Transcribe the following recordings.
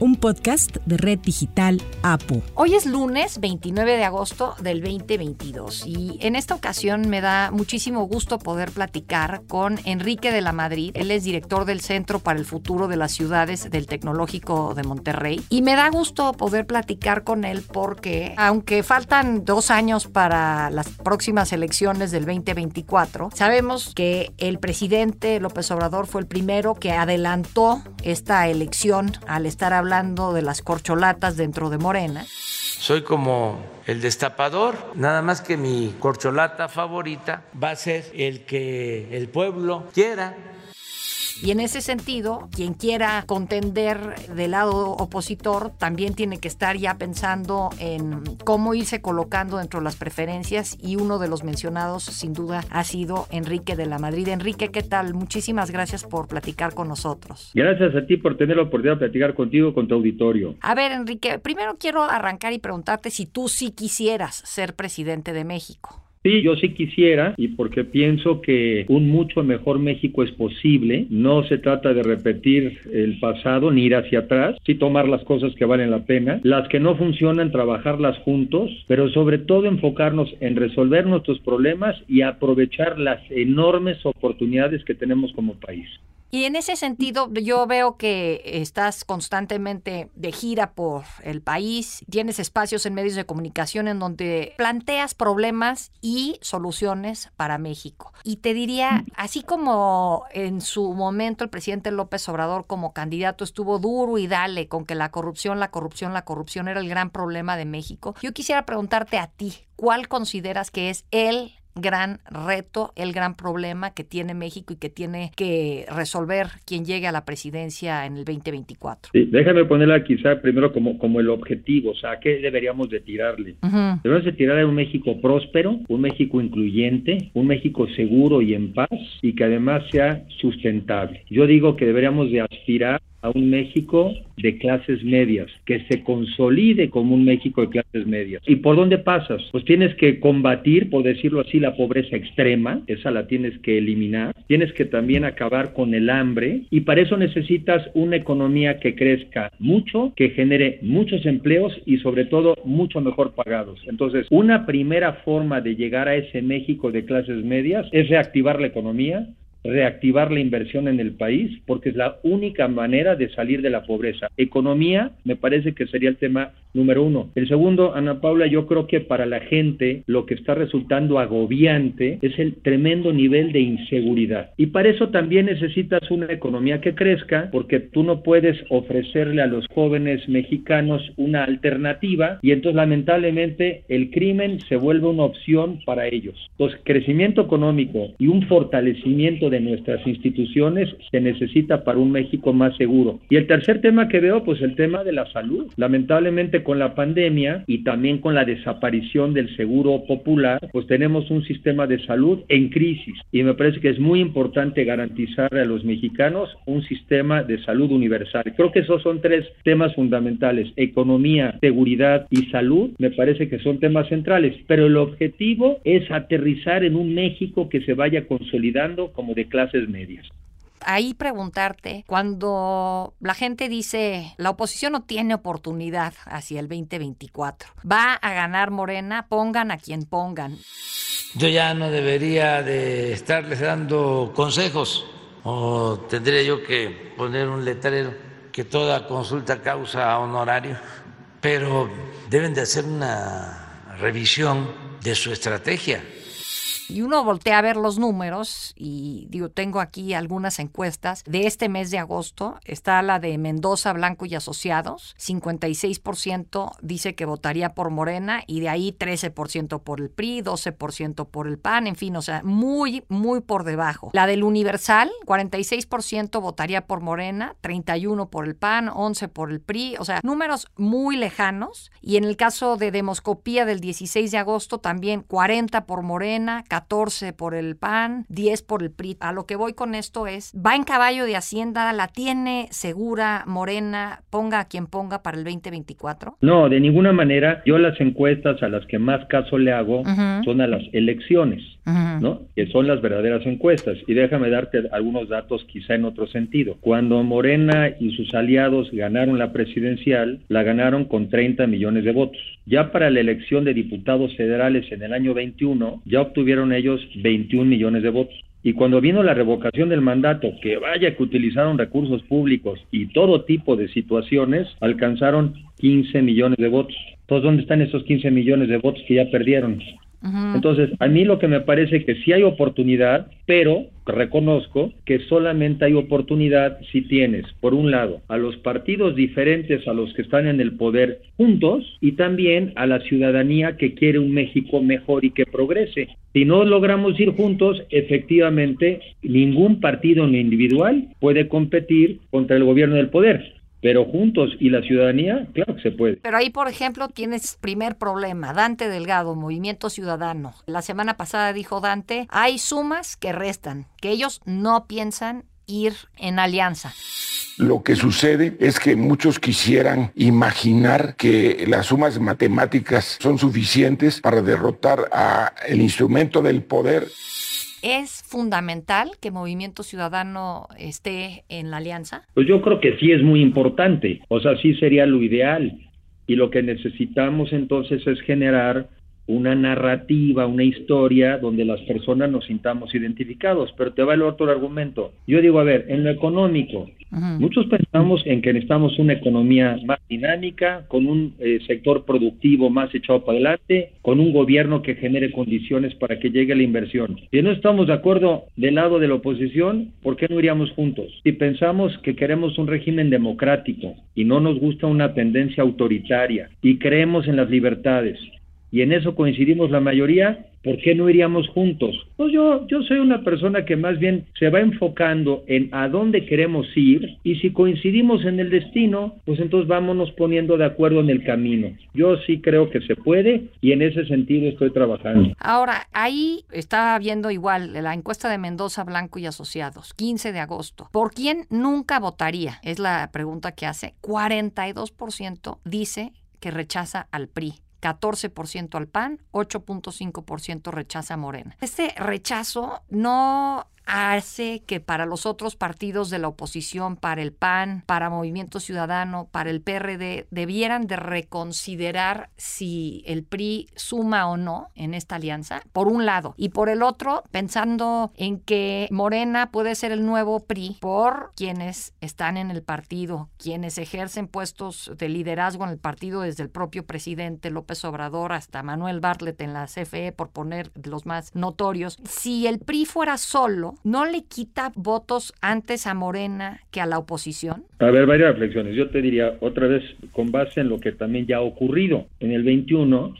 un podcast de Red Digital APU. Hoy es lunes 29 de agosto del 2022 y en esta ocasión me da muchísimo gusto poder platicar con Enrique de la Madrid. Él es director del Centro para el Futuro de las Ciudades del Tecnológico de Monterrey y me da gusto poder platicar con él porque aunque faltan dos años para las próximas elecciones del 2024, sabemos que el presidente López Obrador fue el primero que adelantó esta elección al estar hablando hablando de las corcholatas dentro de Morena. Soy como el destapador, nada más que mi corcholata favorita va a ser el que el pueblo quiera. Y en ese sentido, quien quiera contender del lado opositor también tiene que estar ya pensando en cómo irse colocando dentro de las preferencias y uno de los mencionados sin duda ha sido Enrique de la Madrid. Enrique, ¿qué tal? Muchísimas gracias por platicar con nosotros. Gracias a ti por tener la oportunidad de platicar contigo, con tu auditorio. A ver, Enrique, primero quiero arrancar y preguntarte si tú sí quisieras ser presidente de México. Sí, yo sí quisiera y porque pienso que un mucho mejor México es posible. No se trata de repetir el pasado ni ir hacia atrás, sí tomar las cosas que valen la pena, las que no funcionan, trabajarlas juntos, pero sobre todo enfocarnos en resolver nuestros problemas y aprovechar las enormes oportunidades que tenemos como país. Y en ese sentido, yo veo que estás constantemente de gira por el país, tienes espacios en medios de comunicación en donde planteas problemas y soluciones para México. Y te diría, así como en su momento el presidente López Obrador como candidato estuvo duro y dale con que la corrupción, la corrupción, la corrupción era el gran problema de México, yo quisiera preguntarte a ti, ¿cuál consideras que es el gran reto, el gran problema que tiene México y que tiene que resolver quien llegue a la presidencia en el 2024. Sí, déjame ponerla quizá primero como, como el objetivo, o sea, qué deberíamos de tirarle? Debemos de tirarle a un México próspero, un México incluyente, un México seguro y en paz y que además sea sustentable. Yo digo que deberíamos de aspirar a un México de clases medias, que se consolide como un México de clases medias. ¿Y por dónde pasas? Pues tienes que combatir, por decirlo así, la pobreza extrema, esa la tienes que eliminar, tienes que también acabar con el hambre y para eso necesitas una economía que crezca mucho, que genere muchos empleos y sobre todo mucho mejor pagados. Entonces, una primera forma de llegar a ese México de clases medias es reactivar la economía, reactivar la inversión en el país, porque es la única manera de salir de la pobreza. Economía, me parece que sería el tema número uno. El segundo, Ana Paula, yo creo que para la gente lo que está resultando agobiante es el tremendo nivel de inseguridad. Y para eso también necesitas una economía que crezca, porque tú no puedes ofrecerle a los jóvenes mexicanos una alternativa y entonces lamentablemente el crimen se vuelve una opción para ellos. Entonces, crecimiento económico y un fortalecimiento de nuestras instituciones se necesita para un México más seguro. Y el tercer tema que veo, pues el tema de la salud. Lamentablemente con la pandemia y también con la desaparición del seguro popular, pues tenemos un sistema de salud en crisis. Y me parece que es muy importante garantizarle a los mexicanos un sistema de salud universal. Creo que esos son tres temas fundamentales. Economía, seguridad y salud me parece que son temas centrales. Pero el objetivo es aterrizar en un México que se vaya consolidando como de clases medias. Ahí preguntarte, cuando la gente dice la oposición no tiene oportunidad hacia el 2024, va a ganar Morena, pongan a quien pongan. Yo ya no debería de estarles dando consejos o tendría yo que poner un letrero que toda consulta causa honorario, pero deben de hacer una revisión de su estrategia y uno voltea a ver los números y digo, tengo aquí algunas encuestas de este mes de agosto. Está la de Mendoza, Blanco y Asociados. 56% dice que votaría por Morena y de ahí 13% por el PRI, 12% por el PAN, en fin, o sea, muy, muy por debajo. La del Universal, 46% votaría por Morena, 31% por el PAN, 11% por el PRI, o sea, números muy lejanos. Y en el caso de Demoscopía del 16 de agosto, también 40% por Morena, 14 por el PAN, 10 por el PRI. A lo que voy con esto es, va en caballo de Hacienda, la tiene segura Morena, ponga a quien ponga para el 2024. No, de ninguna manera. Yo las encuestas a las que más caso le hago son a las elecciones, ¿no? Que son las verdaderas encuestas. Y déjame darte algunos datos quizá en otro sentido. Cuando Morena y sus aliados ganaron la presidencial, la ganaron con 30 millones de votos. Ya para la elección de diputados federales en el año 21, ya obtuvieron ellos 21 millones de votos. Y cuando vino la revocación del mandato, que vaya que utilizaron recursos públicos y todo tipo de situaciones, alcanzaron 15 millones de votos. Entonces, ¿dónde están esos 15 millones de votos que ya perdieron? Entonces, a mí lo que me parece que sí hay oportunidad, pero reconozco que solamente hay oportunidad si tienes, por un lado, a los partidos diferentes a los que están en el poder juntos y también a la ciudadanía que quiere un México mejor y que progrese. Si no logramos ir juntos, efectivamente, ningún partido ni individual puede competir contra el gobierno del poder pero juntos y la ciudadanía, claro que se puede. Pero ahí, por ejemplo, tienes primer problema, Dante Delgado, Movimiento Ciudadano. La semana pasada dijo Dante, hay sumas que restan, que ellos no piensan ir en alianza. Lo que sucede es que muchos quisieran imaginar que las sumas matemáticas son suficientes para derrotar al instrumento del poder. ¿Es fundamental que Movimiento Ciudadano esté en la alianza? Pues yo creo que sí es muy importante, o sea, sí sería lo ideal. Y lo que necesitamos entonces es generar una narrativa, una historia donde las personas nos sintamos identificados. Pero te va el otro argumento. Yo digo, a ver, en lo económico, muchos pensamos en que necesitamos una economía más dinámica, con un eh, sector productivo más echado para adelante, con un gobierno que genere condiciones para que llegue la inversión. Si no estamos de acuerdo del lado de la oposición, ¿por qué no iríamos juntos? Si pensamos que queremos un régimen democrático y no nos gusta una tendencia autoritaria y creemos en las libertades, y en eso coincidimos la mayoría, ¿por qué no iríamos juntos? Pues yo, yo soy una persona que más bien se va enfocando en a dónde queremos ir y si coincidimos en el destino, pues entonces vámonos poniendo de acuerdo en el camino. Yo sí creo que se puede y en ese sentido estoy trabajando. Ahora, ahí está viendo igual la encuesta de Mendoza Blanco y Asociados, 15 de agosto. ¿Por quién nunca votaría? Es la pregunta que hace. 42% dice que rechaza al PRI. 14% al PAN, 8.5% rechaza a Morena. Este rechazo no hace que para los otros partidos de la oposición, para el PAN, para Movimiento Ciudadano, para el PRD, debieran de reconsiderar si el PRI suma o no en esta alianza, por un lado, y por el otro, pensando en que Morena puede ser el nuevo PRI por quienes están en el partido, quienes ejercen puestos de liderazgo en el partido desde el propio presidente López Obrador hasta Manuel Bartlett en la CFE, por poner los más notorios. Si el PRI fuera solo, ¿no le quita votos antes a Morena que a la oposición? A ver, varias reflexiones. Yo te diría otra vez, con base en lo que también ya ha ocurrido. En el 21,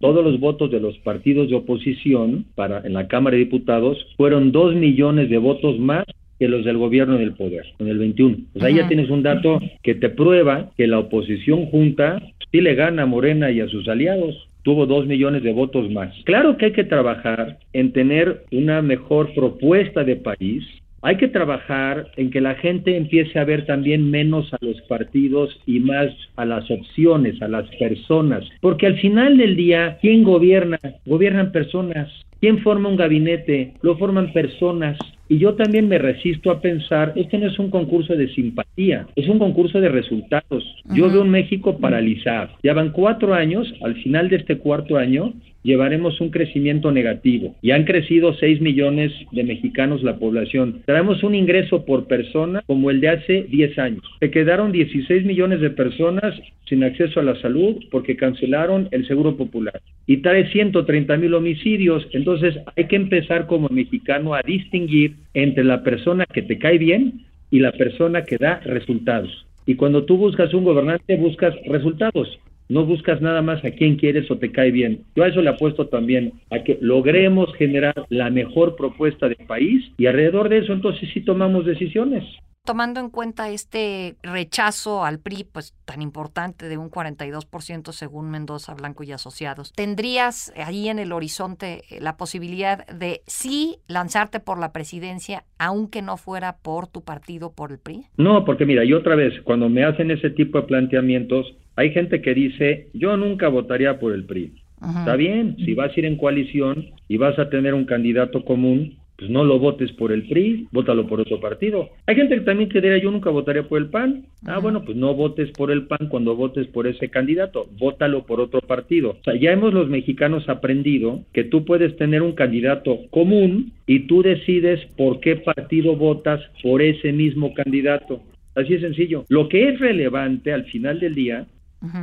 todos los votos de los partidos de oposición para en la Cámara de Diputados fueron dos millones de votos más que los del gobierno del poder, en el 21. Pues ahí ya tienes un dato que te prueba que la oposición junta sí le gana a Morena y a sus aliados tuvo dos millones de votos más. Claro que hay que trabajar en tener una mejor propuesta de país. Hay que trabajar en que la gente empiece a ver también menos a los partidos y más a las opciones, a las personas. Porque al final del día, ¿quién gobierna? Gobiernan personas. ¿Quién forma un gabinete? Lo forman personas. Y yo también me resisto a pensar, este no es un concurso de simpatía, es un concurso de resultados. Yo veo un México paralizado. Ya van cuatro años, al final de este cuarto año, llevaremos un crecimiento negativo. Y han crecido 6 millones de mexicanos la población. Traemos un ingreso por persona como el de hace 10 años. Se quedaron 16 millones de personas sin acceso a la salud porque cancelaron el seguro popular. Y trae 130 mil homicidios. Entonces hay que empezar como mexicano a distinguir entre la persona que te cae bien y la persona que da resultados. Y cuando tú buscas un gobernante, buscas resultados no buscas nada más a quién quieres o te cae bien. Yo a eso le apuesto también, a que logremos generar la mejor propuesta de país y alrededor de eso entonces sí tomamos decisiones. Tomando en cuenta este rechazo al PRI, pues tan importante de un 42% según Mendoza, Blanco y Asociados, ¿tendrías ahí en el horizonte eh, la posibilidad de sí lanzarte por la presidencia, aunque no fuera por tu partido, por el PRI? No, porque mira, y otra vez, cuando me hacen ese tipo de planteamientos, hay gente que dice, yo nunca votaría por el PRI. Está bien, si vas a ir en coalición y vas a tener un candidato común, pues no lo votes por el PRI, vótalo por otro partido. Hay gente que también que diría yo nunca votaría por el PAN. Ah, bueno, pues no votes por el PAN cuando votes por ese candidato, vótalo por otro partido. O sea, ya hemos los mexicanos aprendido que tú puedes tener un candidato común y tú decides por qué partido votas por ese mismo candidato. Así es sencillo. Lo que es relevante al final del día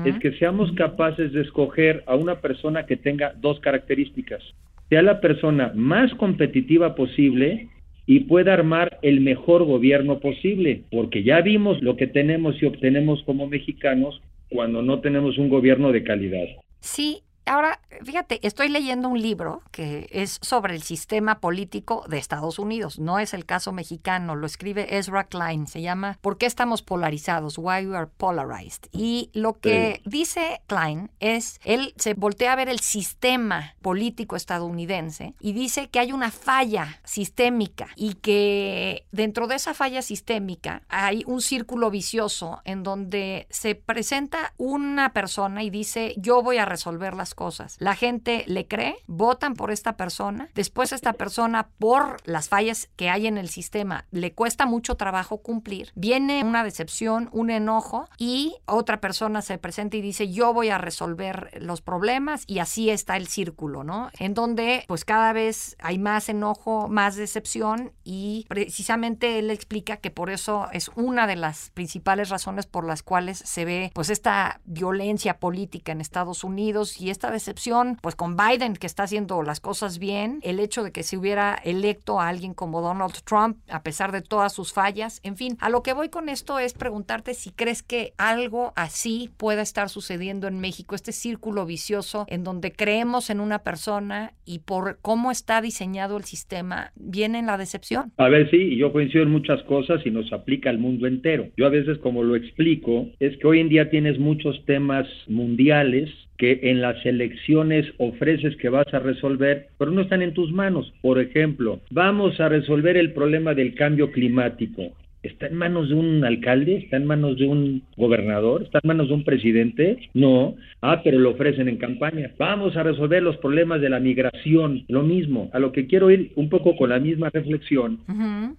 es que seamos capaces de escoger a una persona que tenga dos características sea la persona más competitiva posible y pueda armar el mejor gobierno posible, porque ya vimos lo que tenemos y obtenemos como mexicanos cuando no tenemos un gobierno de calidad. Sí, Ahora, fíjate, estoy leyendo un libro que es sobre el sistema político de Estados Unidos. No es el caso mexicano, lo escribe Ezra Klein. Se llama ¿Por qué estamos polarizados? Why we are polarized. Y lo que dice Klein es, él se voltea a ver el sistema político estadounidense y dice que hay una falla sistémica y que dentro de esa falla sistémica hay un círculo vicioso en donde se presenta una persona y dice, yo voy a resolver las cosas. La gente le cree, votan por esta persona, después esta persona por las fallas que hay en el sistema le cuesta mucho trabajo cumplir, viene una decepción, un enojo y otra persona se presenta y dice yo voy a resolver los problemas y así está el círculo, ¿no? En donde pues cada vez hay más enojo, más decepción y precisamente él explica que por eso es una de las principales razones por las cuales se ve pues esta violencia política en Estados Unidos y esta decepción, pues con Biden que está haciendo las cosas bien, el hecho de que se hubiera electo a alguien como Donald Trump, a pesar de todas sus fallas, en fin, a lo que voy con esto es preguntarte si crees que algo así pueda estar sucediendo en México, este círculo vicioso en donde creemos en una persona y por cómo está diseñado el sistema, viene en la decepción. A ver, sí, yo coincido en muchas cosas y nos aplica al mundo entero. Yo a veces como lo explico, es que hoy en día tienes muchos temas mundiales que en las elecciones ofreces que vas a resolver, pero no están en tus manos. Por ejemplo, vamos a resolver el problema del cambio climático. ¿Está en manos de un alcalde? ¿Está en manos de un gobernador? ¿Está en manos de un presidente? No. Ah, pero lo ofrecen en campaña. Vamos a resolver los problemas de la migración. Lo mismo. A lo que quiero ir un poco con la misma reflexión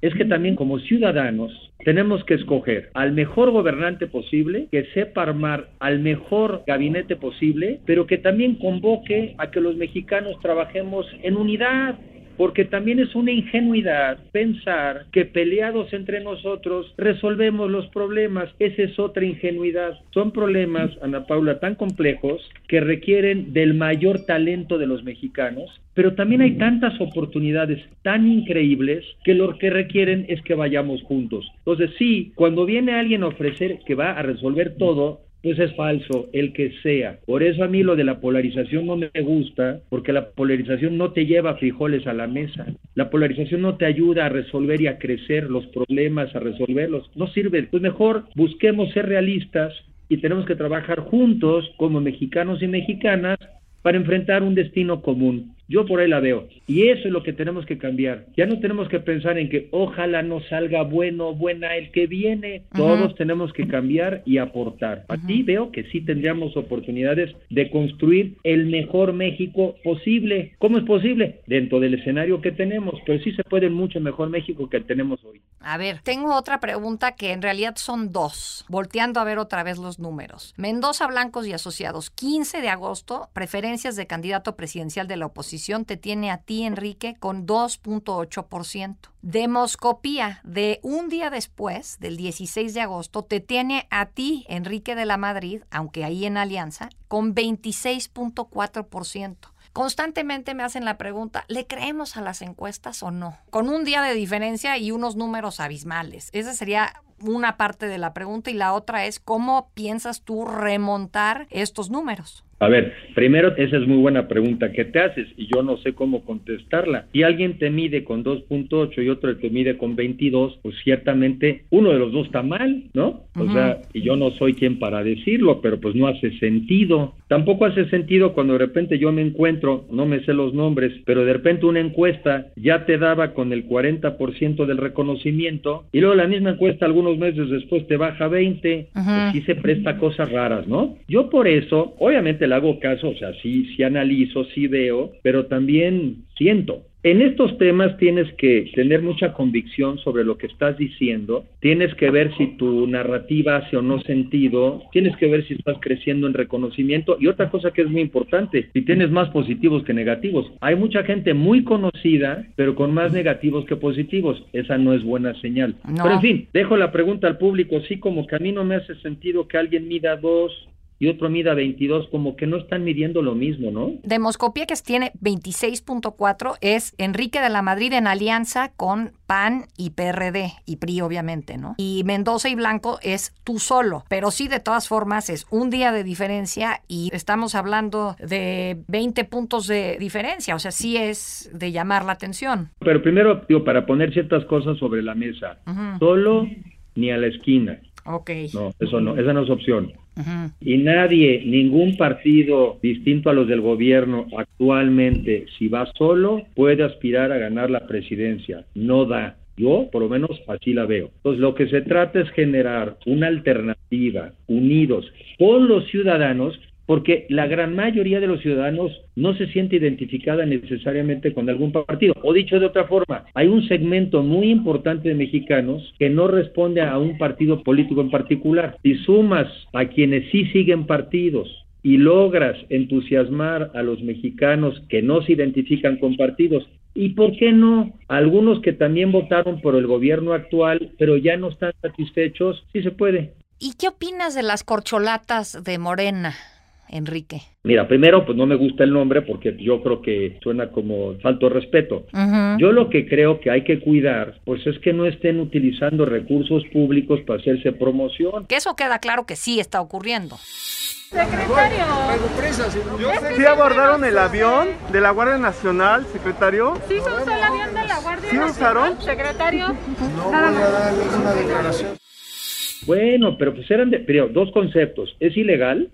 es que también como ciudadanos tenemos que escoger al mejor gobernante posible, que sepa armar al mejor gabinete posible, pero que también convoque a que los mexicanos trabajemos en unidad porque también es una ingenuidad pensar que peleados entre nosotros resolvemos los problemas. Esa es otra ingenuidad. Son problemas, Ana Paula, tan complejos que requieren del mayor talento de los mexicanos, pero también hay tantas oportunidades tan increíbles que lo que requieren es que vayamos juntos. Entonces, sí, cuando viene alguien a ofrecer que va a resolver todo, pues es falso, el que sea. Por eso a mí lo de la polarización no me gusta, porque la polarización no te lleva frijoles a la mesa. La polarización no te ayuda a resolver y a crecer los problemas, a resolverlos. No sirve. Pues mejor busquemos ser realistas y tenemos que trabajar juntos como mexicanos y mexicanas para enfrentar un destino común. Yo por ahí la veo. Y eso es lo que tenemos que cambiar. Ya no tenemos que pensar en que ojalá no salga bueno o buena el que viene. Todos tenemos que cambiar y aportar. Aquí veo que sí tendríamos oportunidades de construir el mejor México posible. ¿Cómo es posible? Dentro del escenario que tenemos, pero sí se puede mucho mejor México que tenemos hoy. A ver, tengo otra pregunta que en realidad son dos, volteando a ver otra vez los números. Mendoza Blancos y Asociados, 15 de agosto, preferencias de candidato presidencial de la oposición te tiene a ti, Enrique, con 2.8%. Demoscopía, de un día después, del 16 de agosto, te tiene a ti, Enrique de la Madrid, aunque ahí en alianza, con 26.4%. Constantemente me hacen la pregunta, ¿le creemos a las encuestas o no? Con un día de diferencia y unos números abismales. Esa sería una parte de la pregunta y la otra es, ¿cómo piensas tú remontar estos números? A ver, primero, esa es muy buena pregunta que te haces y yo no sé cómo contestarla. Si alguien te mide con 2.8 y otro te mide con 22, pues ciertamente uno de los dos está mal, ¿no? O sea, y yo no soy quien para decirlo, pero pues no hace sentido. Tampoco hace sentido cuando de repente yo me encuentro, no me sé los nombres, pero de repente una encuesta ya te daba con el 40% del reconocimiento y luego la misma encuesta algunos meses después te baja 20, uh se presta cosas raras, ¿no? Yo por eso, obviamente le hago caso, o sea, sí, sí analizo, sí veo, pero también siento. En estos temas tienes que tener mucha convicción sobre lo que estás diciendo, tienes que ver si tu narrativa hace o no sentido, tienes que ver si estás creciendo en reconocimiento y otra cosa que es muy importante, si tienes más positivos que negativos. Hay mucha gente muy conocida, pero con más negativos que positivos. Esa no es buena señal. Pero en fin, dejo la pregunta al público, sí como que a mí no me hace sentido que alguien mida dos y otro mida 22, como que no están midiendo lo mismo, ¿no? Demoscopía, que tiene 26.4, es Enrique de la Madrid en alianza con PAN y PRD y PRI, obviamente, ¿no? Y Mendoza y Blanco es tú solo, pero sí, de todas formas, es un día de diferencia y estamos hablando de 20 puntos de diferencia, o sea, sí es de llamar la atención. Pero primero, digo, para poner ciertas cosas sobre la mesa, solo ni a la esquina. Ok. No, eso no, esa no es opción. Y nadie, ningún partido distinto a los del gobierno actualmente, si va solo, puede aspirar a ganar la presidencia. No da. Yo, por lo menos, así la veo. Entonces, lo que se trata es generar una alternativa, unidos con los ciudadanos, porque la gran mayoría de los ciudadanos no se siente identificada necesariamente con algún partido. O dicho de otra forma, hay un segmento muy importante de mexicanos que no responde a un partido político en particular. Si sumas a quienes sí siguen partidos y logras entusiasmar a los mexicanos que no se identifican con partidos, y por qué no, algunos que también votaron por el gobierno actual, pero ya no están satisfechos, sí se puede. ¿Y qué opinas de las corcholatas de Morena? Enrique? Mira, primero, pues no me gusta el nombre porque yo creo que suena como falto de respeto. Yo lo que creo que hay que cuidar, pues es que no estén utilizando recursos públicos para hacerse promoción. Que eso queda claro que sí está ocurriendo. Secretario. ¿Sí abordaron el avión de la Guardia Nacional, secretario? Sí, se usó el avión de la Guardia ¿Sí usaron? Secretario. No voy a dar ninguna declaración. Bueno, pero pues eran de, pero dos conceptos. Es ilegal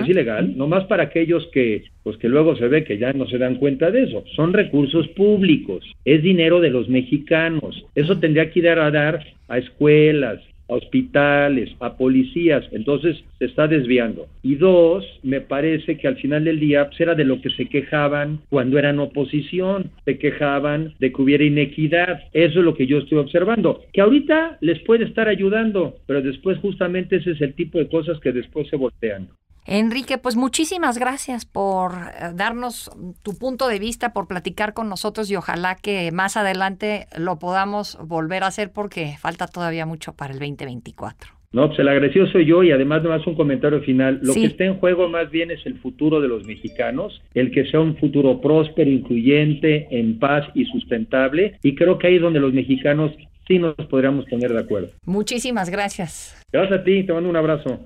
es ilegal, nomás para aquellos que, pues que luego se ve que ya no se dan cuenta de eso. Son recursos públicos, es dinero de los mexicanos. Eso tendría que ir a dar a escuelas, a hospitales, a policías, entonces se está desviando. Y dos, me parece que al final del día pues, era de lo que se quejaban cuando eran oposición, se quejaban de que hubiera inequidad. Eso es lo que yo estoy observando, que ahorita les puede estar ayudando, pero después justamente ese es el tipo de cosas que después se voltean. Enrique, pues muchísimas gracias por eh, darnos tu punto de vista, por platicar con nosotros y ojalá que más adelante lo podamos volver a hacer porque falta todavía mucho para el 2024. No, pues el agresivo soy yo y además nomás un comentario final. Lo que está en juego más bien es el futuro de los mexicanos, el que sea un futuro próspero, incluyente, en paz y sustentable. Y creo que ahí es donde los mexicanos sí nos podríamos poner de acuerdo. Muchísimas gracias. Gracias a ti, te mando un abrazo.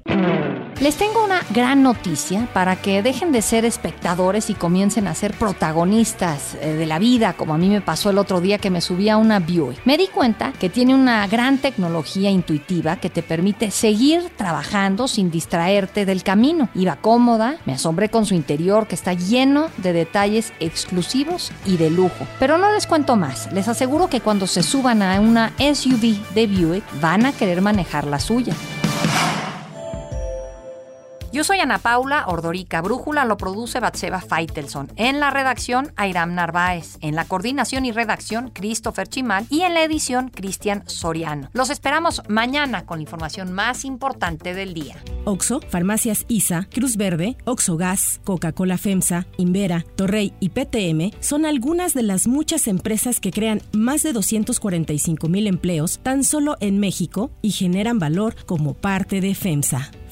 Les tengo una gran noticia para que dejen de ser espectadores y comiencen a ser protagonistas eh, de la vida, como a mí me pasó el otro día que me subí a una Buick. Me di cuenta que tiene una gran tecnología intuitiva que te permite seguir trabajando sin distraerte del camino. Iba cómoda, me asombré con su interior que está lleno de detalles exclusivos y de lujo. Pero no les cuento más, les aseguro que cuando se suban a una SUV de Buick van a querer manejar la suya. Yo soy Ana Paula Ordorica. Brújula lo produce Batseba Feitelson. En la redacción, Airam Narváez. En la coordinación y redacción, Christopher Chimal. Y en la edición, Cristian Soriano. Los esperamos mañana con la información más importante del día. Oxo, Farmacias ISA, Cruz Verde, Oxo Gas, Coca-Cola FEMSA, Invera, Torrey y PTM son algunas de las muchas empresas que crean más de 245 mil empleos tan solo en México y generan valor como parte de FEMSA.